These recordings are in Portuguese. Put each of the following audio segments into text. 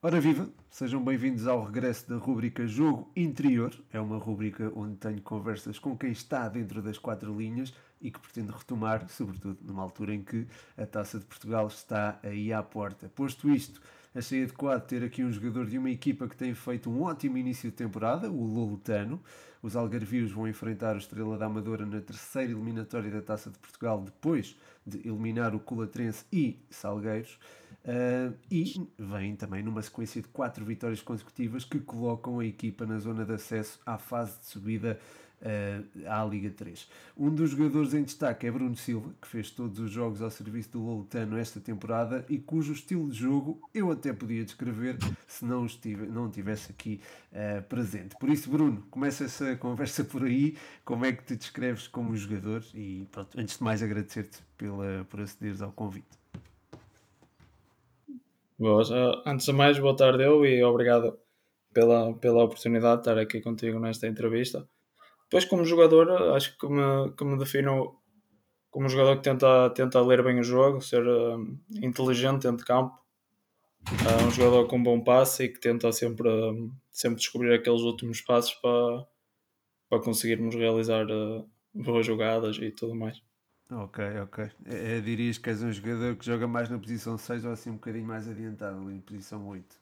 Ora viva, sejam bem-vindos ao regresso da rubrica Jogo Interior. É uma rubrica onde tenho conversas com quem está dentro das quatro linhas e que pretendo retomar, sobretudo numa altura em que a Taça de Portugal está aí à porta. Posto isto, achei adequado ter aqui um jogador de uma equipa que tem feito um ótimo início de temporada, o Lolotano. Os algarvios vão enfrentar o Estrela da Amadora na terceira eliminatória da Taça de Portugal, depois de eliminar o Colatrense e Salgueiros. Uh, e vem também numa sequência de quatro vitórias consecutivas que colocam a equipa na zona de acesso à fase de subida uh, à Liga 3. Um dos jogadores em destaque é Bruno Silva, que fez todos os jogos ao serviço do Lolitano esta temporada e cujo estilo de jogo eu até podia descrever se não, estive, não estivesse aqui uh, presente. Por isso, Bruno, começa essa conversa por aí. Como é que te descreves como jogador? E pronto, antes de mais agradecer-te pela, por acederes ao convite. Boa, antes de mais, boa tarde eu e obrigado pela, pela oportunidade de estar aqui contigo nesta entrevista. Depois, como jogador, acho que me, que me defino como um jogador que tenta, tenta ler bem o jogo, ser uh, inteligente dentro de campo, uh, um jogador com bom passe e que tenta sempre, uh, sempre descobrir aqueles últimos passos para, para conseguirmos realizar boas jogadas e tudo mais. Ok, ok. É, é, dirias que és um jogador que joga mais na posição 6 ou assim um bocadinho mais adiantado, ali em posição 8?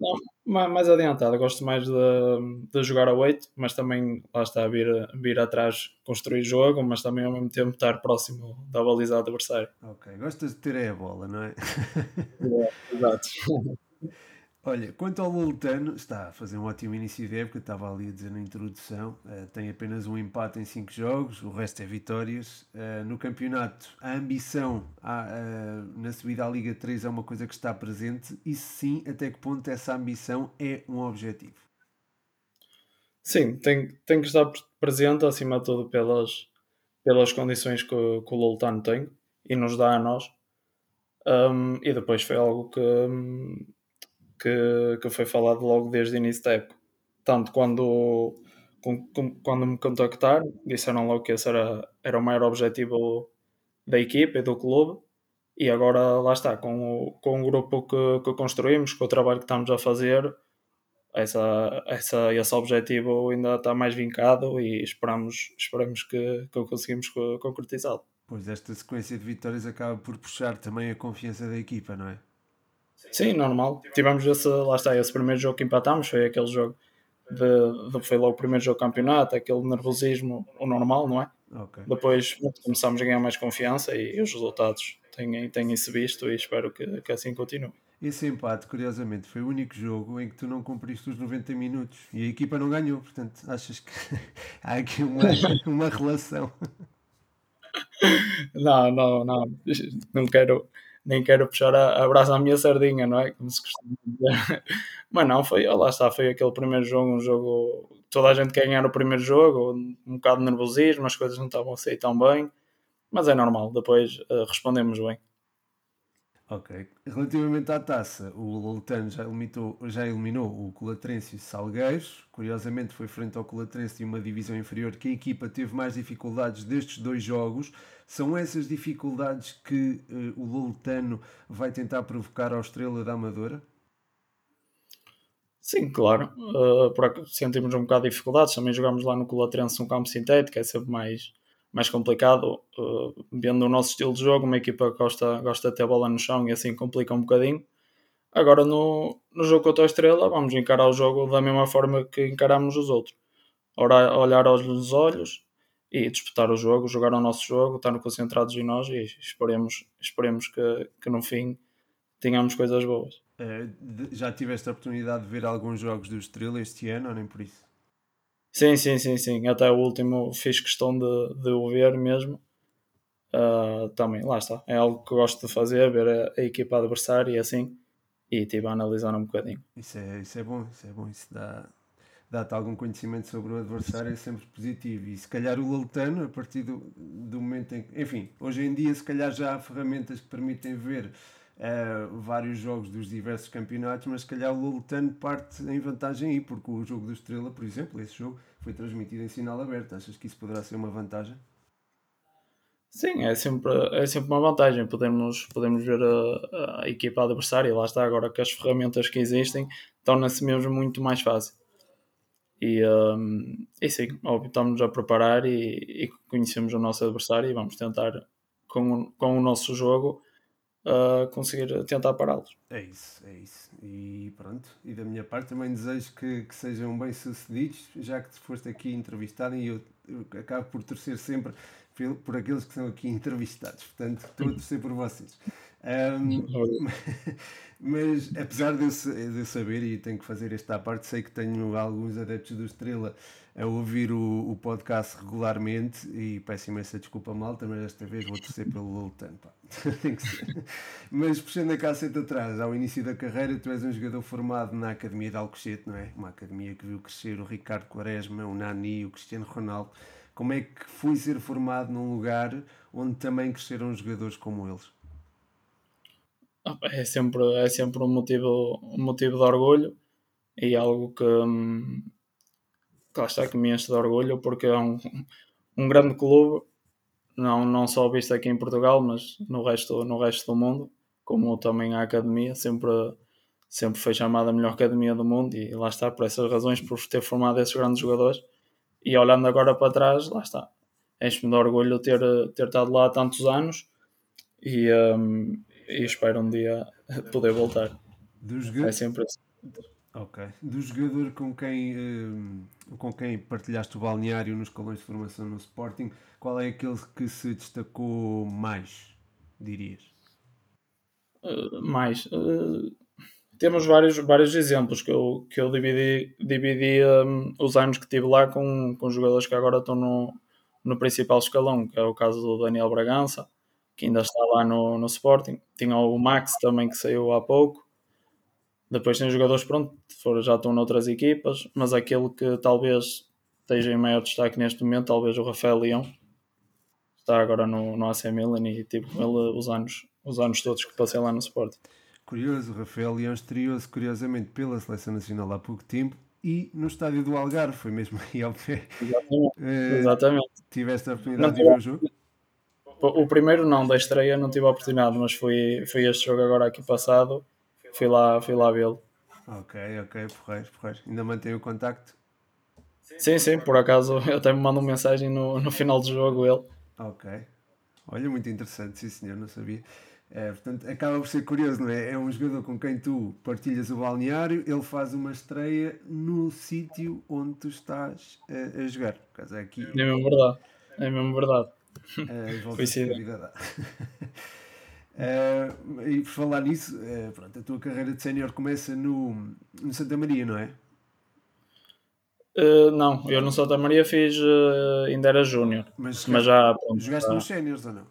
Não, mais adiantado. Gosto mais de, de jogar a 8, mas também lá está, vir, vir atrás, construir jogo, mas também ao mesmo tempo estar próximo da baliza adversária. Ok, gostas de ter a bola, não é? é exato. Olha, quanto ao Lolitano, está a fazer um ótimo início de época, estava ali a dizer na introdução, uh, tem apenas um empate em 5 jogos, o resto é vitórias. Uh, no campeonato, a ambição à, uh, na subida à Liga 3 é uma coisa que está presente, e sim, até que ponto essa ambição é um objetivo? Sim, tem, tem que estar presente, acima de tudo, pelas, pelas condições que, que o Lolitano tem e nos dá a nós. Um, e depois foi algo que. Um, que, que foi falado logo desde o início da época. Tanto quando, quando me contactaram, disseram logo que esse era, era o maior objetivo da equipa e do clube. E agora lá está, com o, com o grupo que, que construímos, com o trabalho que estamos a fazer, essa, essa, esse objetivo ainda está mais vincado e esperamos, esperamos que, que conseguimos concretizá-lo. Pois esta sequência de vitórias acaba por puxar também a confiança da equipa, não é? Sim, normal. Tivemos esse, lá está, esse primeiro jogo que empatámos, foi aquele jogo de, de, foi logo o primeiro jogo do campeonato, aquele nervosismo, o normal, não é? Okay. Depois começámos a ganhar mais confiança e, os resultados têm, têm isso visto e espero que, que assim continue. Esse empate, curiosamente, foi o único jogo em que tu não cumpriste os 90 minutos e a equipa não ganhou, portanto, achas que há aqui uma, uma relação? Não, não, não, não quero, nem quero puxar a, a brasa à minha sardinha, não é? Como se costuma dizer. Mas não, foi, lá está, foi aquele primeiro jogo, um jogo. Toda a gente quer ganhar o primeiro jogo, um bocado de nervosismo, as coisas não estavam a sair tão bem, mas é normal, depois uh, respondemos bem. Ok. Relativamente à taça, o Lolitano já eliminou, já eliminou o Colatrense e o Salgueiros. Curiosamente, foi frente ao Colatrense de uma divisão inferior que a equipa teve mais dificuldades destes dois jogos. São essas dificuldades que uh, o Lolitano vai tentar provocar ao Estrela da Amadora? Sim, claro. Uh, sentimos um bocado de dificuldades. Também jogamos lá no Colatrense um campo sintético, é sempre mais, mais complicado. Uh, vendo o nosso estilo de jogo, uma equipa que gosta, gosta de ter a bola no chão e assim complica um bocadinho. Agora, no, no jogo contra a Estrela, vamos encarar o jogo da mesma forma que encaramos os outros. Ora, olhar aos olhos, e disputar o jogo, jogar o nosso jogo, estar concentrados em nós e esperemos, esperemos que, que no fim tenhamos coisas boas. Uh, já tiveste a oportunidade de ver alguns jogos do Estrela este ano ou nem por isso? Sim, sim, sim, sim. Até o último fiz questão de, de o ver mesmo. Uh, também, lá está. É algo que gosto de fazer, ver a, a equipa adversária e assim. E a analisar um bocadinho. Isso é, isso é bom, isso é bom. Isso dá, dá-te algum conhecimento sobre o adversário é sempre positivo. E se calhar o Lolitano, a partir do, do momento em que. Enfim, hoje em dia, se calhar já há ferramentas que permitem ver uh, vários jogos dos diversos campeonatos, mas se calhar o Lolitano parte em vantagem aí, porque o jogo do Estrela, por exemplo, esse jogo foi transmitido em sinal aberto. Achas que isso poderá ser uma vantagem? Sim, é sempre, é sempre uma vantagem podermos, podermos ver a, a equipa adversária lá está agora que as ferramentas que existem torna-se mesmo muito mais fácil. E, um, e sim, óbvio, estamos a preparar e, e, conhecemos o nosso adversário e vamos tentar, com, com o nosso jogo, uh, conseguir tentar pará-los. É isso, é isso. E pronto, e da minha parte também desejo que, que sejam bem sucedidos, já que foste aqui entrevistado e eu, eu acabo por torcer sempre por aqueles que são aqui entrevistados. Portanto, estou a torcer por vocês. Um, mas apesar de eu, de eu, saber, e tenho que fazer esta parte, sei que tenho alguns adeptos do Estrela a ouvir o, o podcast regularmente e peço imensa desculpa malta, mas desta vez vou torcer pelo Lutano. Tem que ser. mas puxando a caceta atrás, ao início da carreira, tu és um jogador formado na Academia de Alcochete, não é? Uma academia que viu crescer o Ricardo Quaresma, o Nani, o Cristiano Ronaldo como é que foi ser formado num lugar onde também cresceram jogadores como eles? É sempre, é sempre um, motivo, um motivo de orgulho e algo que, hum, que lá está que me enche de orgulho porque é um, um grande clube, não, não só visto aqui em Portugal, mas no resto, no resto do mundo, como também a academia, sempre, sempre foi chamada a melhor academia do mundo e lá está, por essas razões, por ter formado esses grandes jogadores e olhando agora para trás, lá está. Enche-me de orgulho ter, ter estado lá há tantos anos e, um, e espero um dia poder voltar. Dos é sempre assim. Ok. Do jogador com quem, um, com quem partilhaste o balneário nos colões de formação no Sporting, qual é aquele que se destacou mais, dirias? Uh, mais. Uh, temos vários, vários exemplos que eu, que eu dividi, dividi um, os anos que tive lá com, com jogadores que agora estão no, no principal escalão, que é o caso do Daniel Bragança, que ainda está lá no, no Sporting. Tinha o Max também, que saiu há pouco. Depois tem jogadores, pronto, já estão noutras equipas, mas aquele que talvez esteja em maior destaque neste momento, talvez o Rafael Leão. Está agora no, no AC Milan e tive ele os anos, os anos todos que passei lá no Sporting. Curioso, Rafael Leão estreou-se curiosamente pela Seleção Nacional há pouco tempo e no estádio do Algarve, foi mesmo aí ao pé. Exatamente. Uh, Exatamente. Tiveste a oportunidade não de ver o jogo? O primeiro não, da estreia não tive a oportunidade, mas foi, foi este jogo agora aqui passado, fui lá, fui lá vê-lo. Ok, ok, porreiro, porreiro. Ainda mantém o contacto? Sim, sim, por acaso eu até me mando uma mensagem no, no final do jogo ele. Ok. Olha, muito interessante, sim senhor, não sabia. É, portanto, acaba por ser curioso, não é? É um jogador com quem tu partilhas o balneário, ele faz uma estreia no sítio onde tu estás a, a jogar. Caso é, aqui... é mesmo verdade. É mesmo verdade. É, Coincidência. É, e por falar nisso, é, pronto, a tua carreira de sénior começa no, no Santa Maria, não é? Uh, não, eu no Santa Maria fiz, uh, ainda era júnior. Mas, mas, já. Pronto, jogaste já... nos séniores ou não?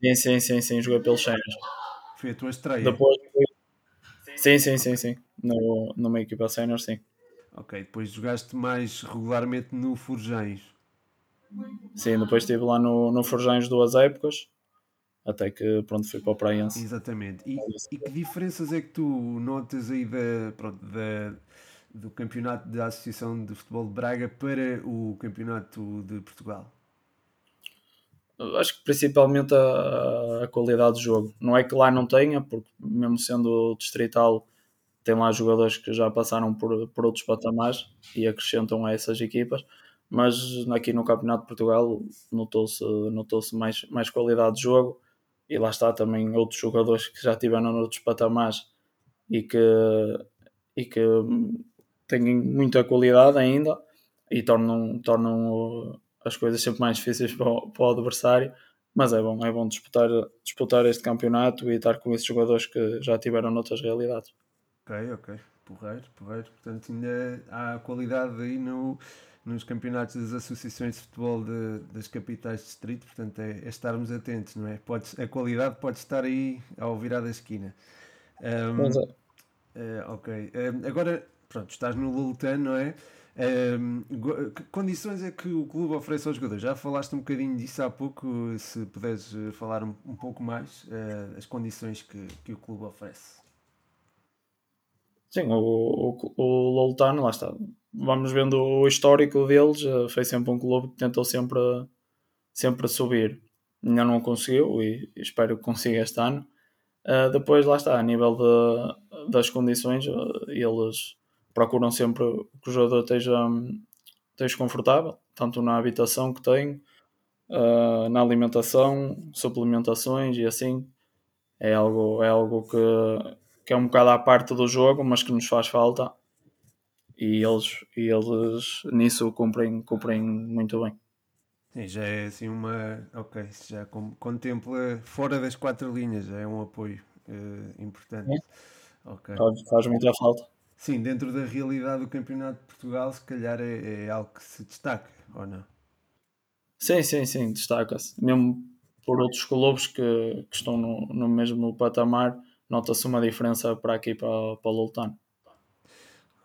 Sim, sim, sim, sim, joguei pelos Sénios. Foi a tua estreia? Depois Sim, sim, sim, sim. No, numa equipa sénior, sim. Ok, depois jogaste mais regularmente no Forjães. Sim, depois estive lá no, no Forjães duas épocas, até que pronto, fui para o Praense. Exatamente. E, e, que diferenças é que tu notas aí da, pronto, da, do campeonato da Associação de Futebol de Braga para o campeonato de Portugal? Acho que principalmente a, a, qualidade do jogo. Não é que lá não tenha, porque mesmo sendo distrital, tem lá jogadores que já passaram por, por outros patamares e acrescentam a essas equipas, mas aqui no Campeonato de Portugal notou-se notou mais, mais qualidade de jogo e lá está também outros jogadores que já tiveram noutros patamares e que, e que têm muita qualidade ainda e tornam, tornam as coisas sempre mais difíceis para o, para o adversário, mas é bom, é bom disputar, disputar este campeonato e estar com esses jogadores que já tiveram noutras realidades. Ok, ok, porreiro, porreiro. Portanto, ainda há qualidade aí no, nos campeonatos das associações de futebol de, das capitais de distrito, portanto é, é, estarmos atentos, não é? Pode, a qualidade pode estar aí ao virar da esquina. Um, é. Uh, ok, um, agora, pronto, estás no Lultan, não é? Que condições é que o clube oferece aos jogadores? Já falaste um bocadinho disso há pouco, se puderes eh, falar um, um pouco mais uh, as condições que, que o clube oferece. Sim, o, o, o Loltano, lá está. Vamos vendo o histórico deles, eh, foi sempre um clube que tentou sempre, sempre subir. ainda não conseguiu e espero que consiga este ano. Uh, depois, lá está, a nível de, das condições, eles procuram sempre que o jogador esteja, esteja confortável, tanto na habitação que tem, uh, na alimentação, suplementações e assim. É algo, é algo que, que é um bocado à parte do jogo, mas que nos faz falta. E eles, e eles nisso cumprem, cumprem muito bem. Sim, já é assim uma. Ok, já contempla fora das quatro linhas, já é um apoio uh, importante. É. Okay. Faz, faz muita falta. Sim, dentro da realidade do Campeonato de Portugal, se calhar é, é algo que se destaca, ou não? Sim, sim, sim, destaca-se. Mesmo por outros clubes que, que estão no, no mesmo patamar, nota-se uma diferença para aqui, para, para o Lutano.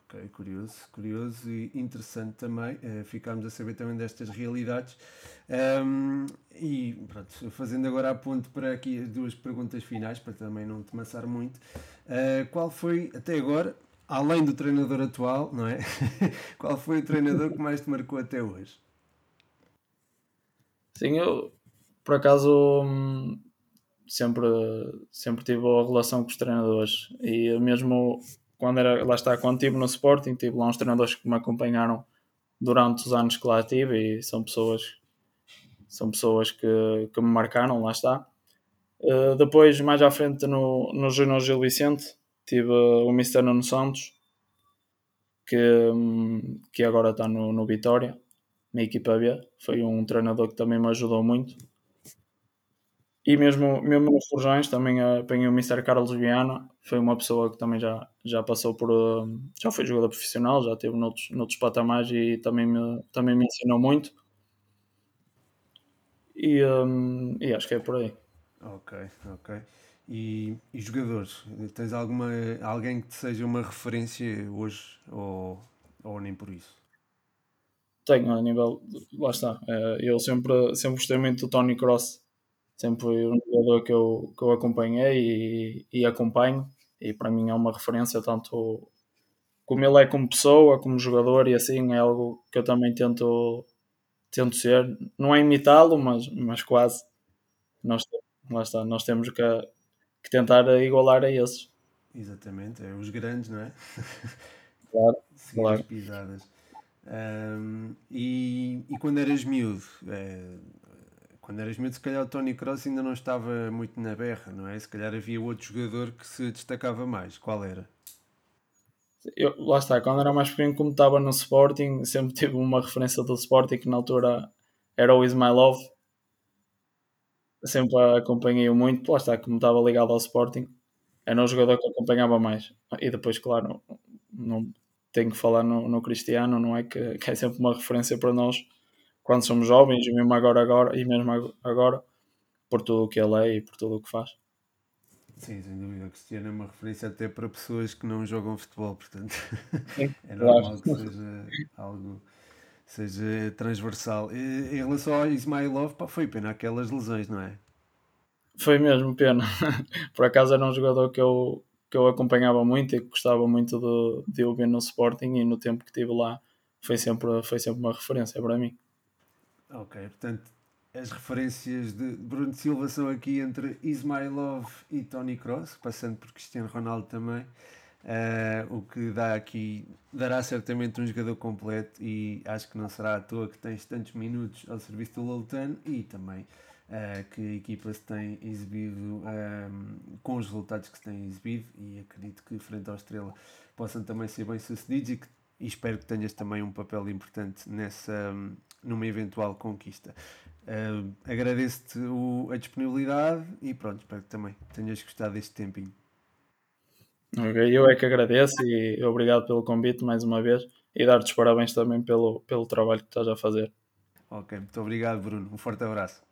Ok, curioso, curioso e interessante também uh, ficarmos a saber também destas realidades. Um, e pronto, fazendo agora a ponte para aqui as duas perguntas finais, para também não te maçar muito. Uh, qual foi, até agora, além do treinador atual, não é? qual foi o treinador que mais te marcou até hoje? Sim, eu por acaso hum, sempre, sempre tive boa relação com os treinadores e mesmo quando era, lá está, quando estive no Sporting, tive lá uns treinadores que me acompanharam durante os anos que lá tive e são pessoas são pessoas que, que me marcaram, lá está. Uh, depois, mais à frente, no, no Júnior Gil Vicente, tive o Mr. Nuno Santos, que, hum, que agora está no, no Vitória, na equipa B. Foi um treinador que também me ajudou muito. E mesmo, mesmo nos Forjões também apanhei o Mr. Carlos Viana, foi uma pessoa que também já, já passou por. Hum, já foi jogador profissional, já teve noutros, noutros patamares e também me, também me ensinou muito. E, um, e acho que é por aí. Ok, ok. E, e, jogadores? Tens alguma, alguém que te seja uma referência hoje ou, ou nem por isso? Tenho, a nível. Lá está. Eh, eu sempre, sempre gostei muito do Tony Cross sempre foi um jogador que eu, que eu acompanhei e, e acompanho, e para mim é uma referência tanto como ele é como pessoa, como jogador, e assim é algo que eu também tento, tento ser. Não é imitá-lo, mas, mas quase. Nós, lá está, nós temos que, que tentar igualar a esses. Exatamente, é os grandes, não é? Claro, Seguir claro. as pisadas. Um, e, e quando eras miúdo, é, quando eras miúdo, se calhar o Tony Cross ainda não estava muito na berra, não é? Se calhar havia outro jogador que se destacava mais. Qual era? Eu, lá está, quando era mais pequeno, como estava no Sporting, sempre tive uma referência do Sporting que na altura era o Ismailov. Sempre acompanhei-o muito, lá está, como estava ligado ao Sporting, era um jogador que acompanhava mais. E depois, claro, não tenho que falar no, no Cristiano, não é? Que, que é sempre uma referência para nós quando somos jovens, e mesmo agora, agora, e mesmo agora, por tudo o que ele é e por tudo o que faz. Sim, sem dúvida. O Cristiano é uma referência até para pessoas que não jogam futebol, portanto é normal claro. que seja algo seja transversal. E, em relação ao Ismailov, pá, foi pena aquelas lesões, não é? Foi mesmo pena. Por acaso era um jogador que eu, que eu acompanhava muito e que gostava muito de, de o ver no Sporting e no tempo que estive lá foi sempre, foi sempre uma referência para mim. Ok, portanto, as referências de Bruno Silva são aqui entre Ismailov e Tony Cross, passando por Cristiano Ronaldo também. Uh, o que dá aqui, dará certamente um jogador completo e acho que não será à toa que tens tantos minutos ao serviço do Loutano e também uh, que a equipa se tem exibido ehm, com os resultados que se têm exibido e acredito que frente ao Estrela possam também ser bem sucedidos e, que, e espero que tenhas também um papel importante nessa, numa eventual conquista. Uh, Agradeço-te a disponibilidade e pronto, espero que também tenhas gostado deste tempinho. Ok, eu é que agradeço e obrigado pelo convite mais uma vez e dar-te os parabéns também pelo, pelo trabalho que estás a fazer. Ok, muito obrigado, Bruno. Um forte abraço.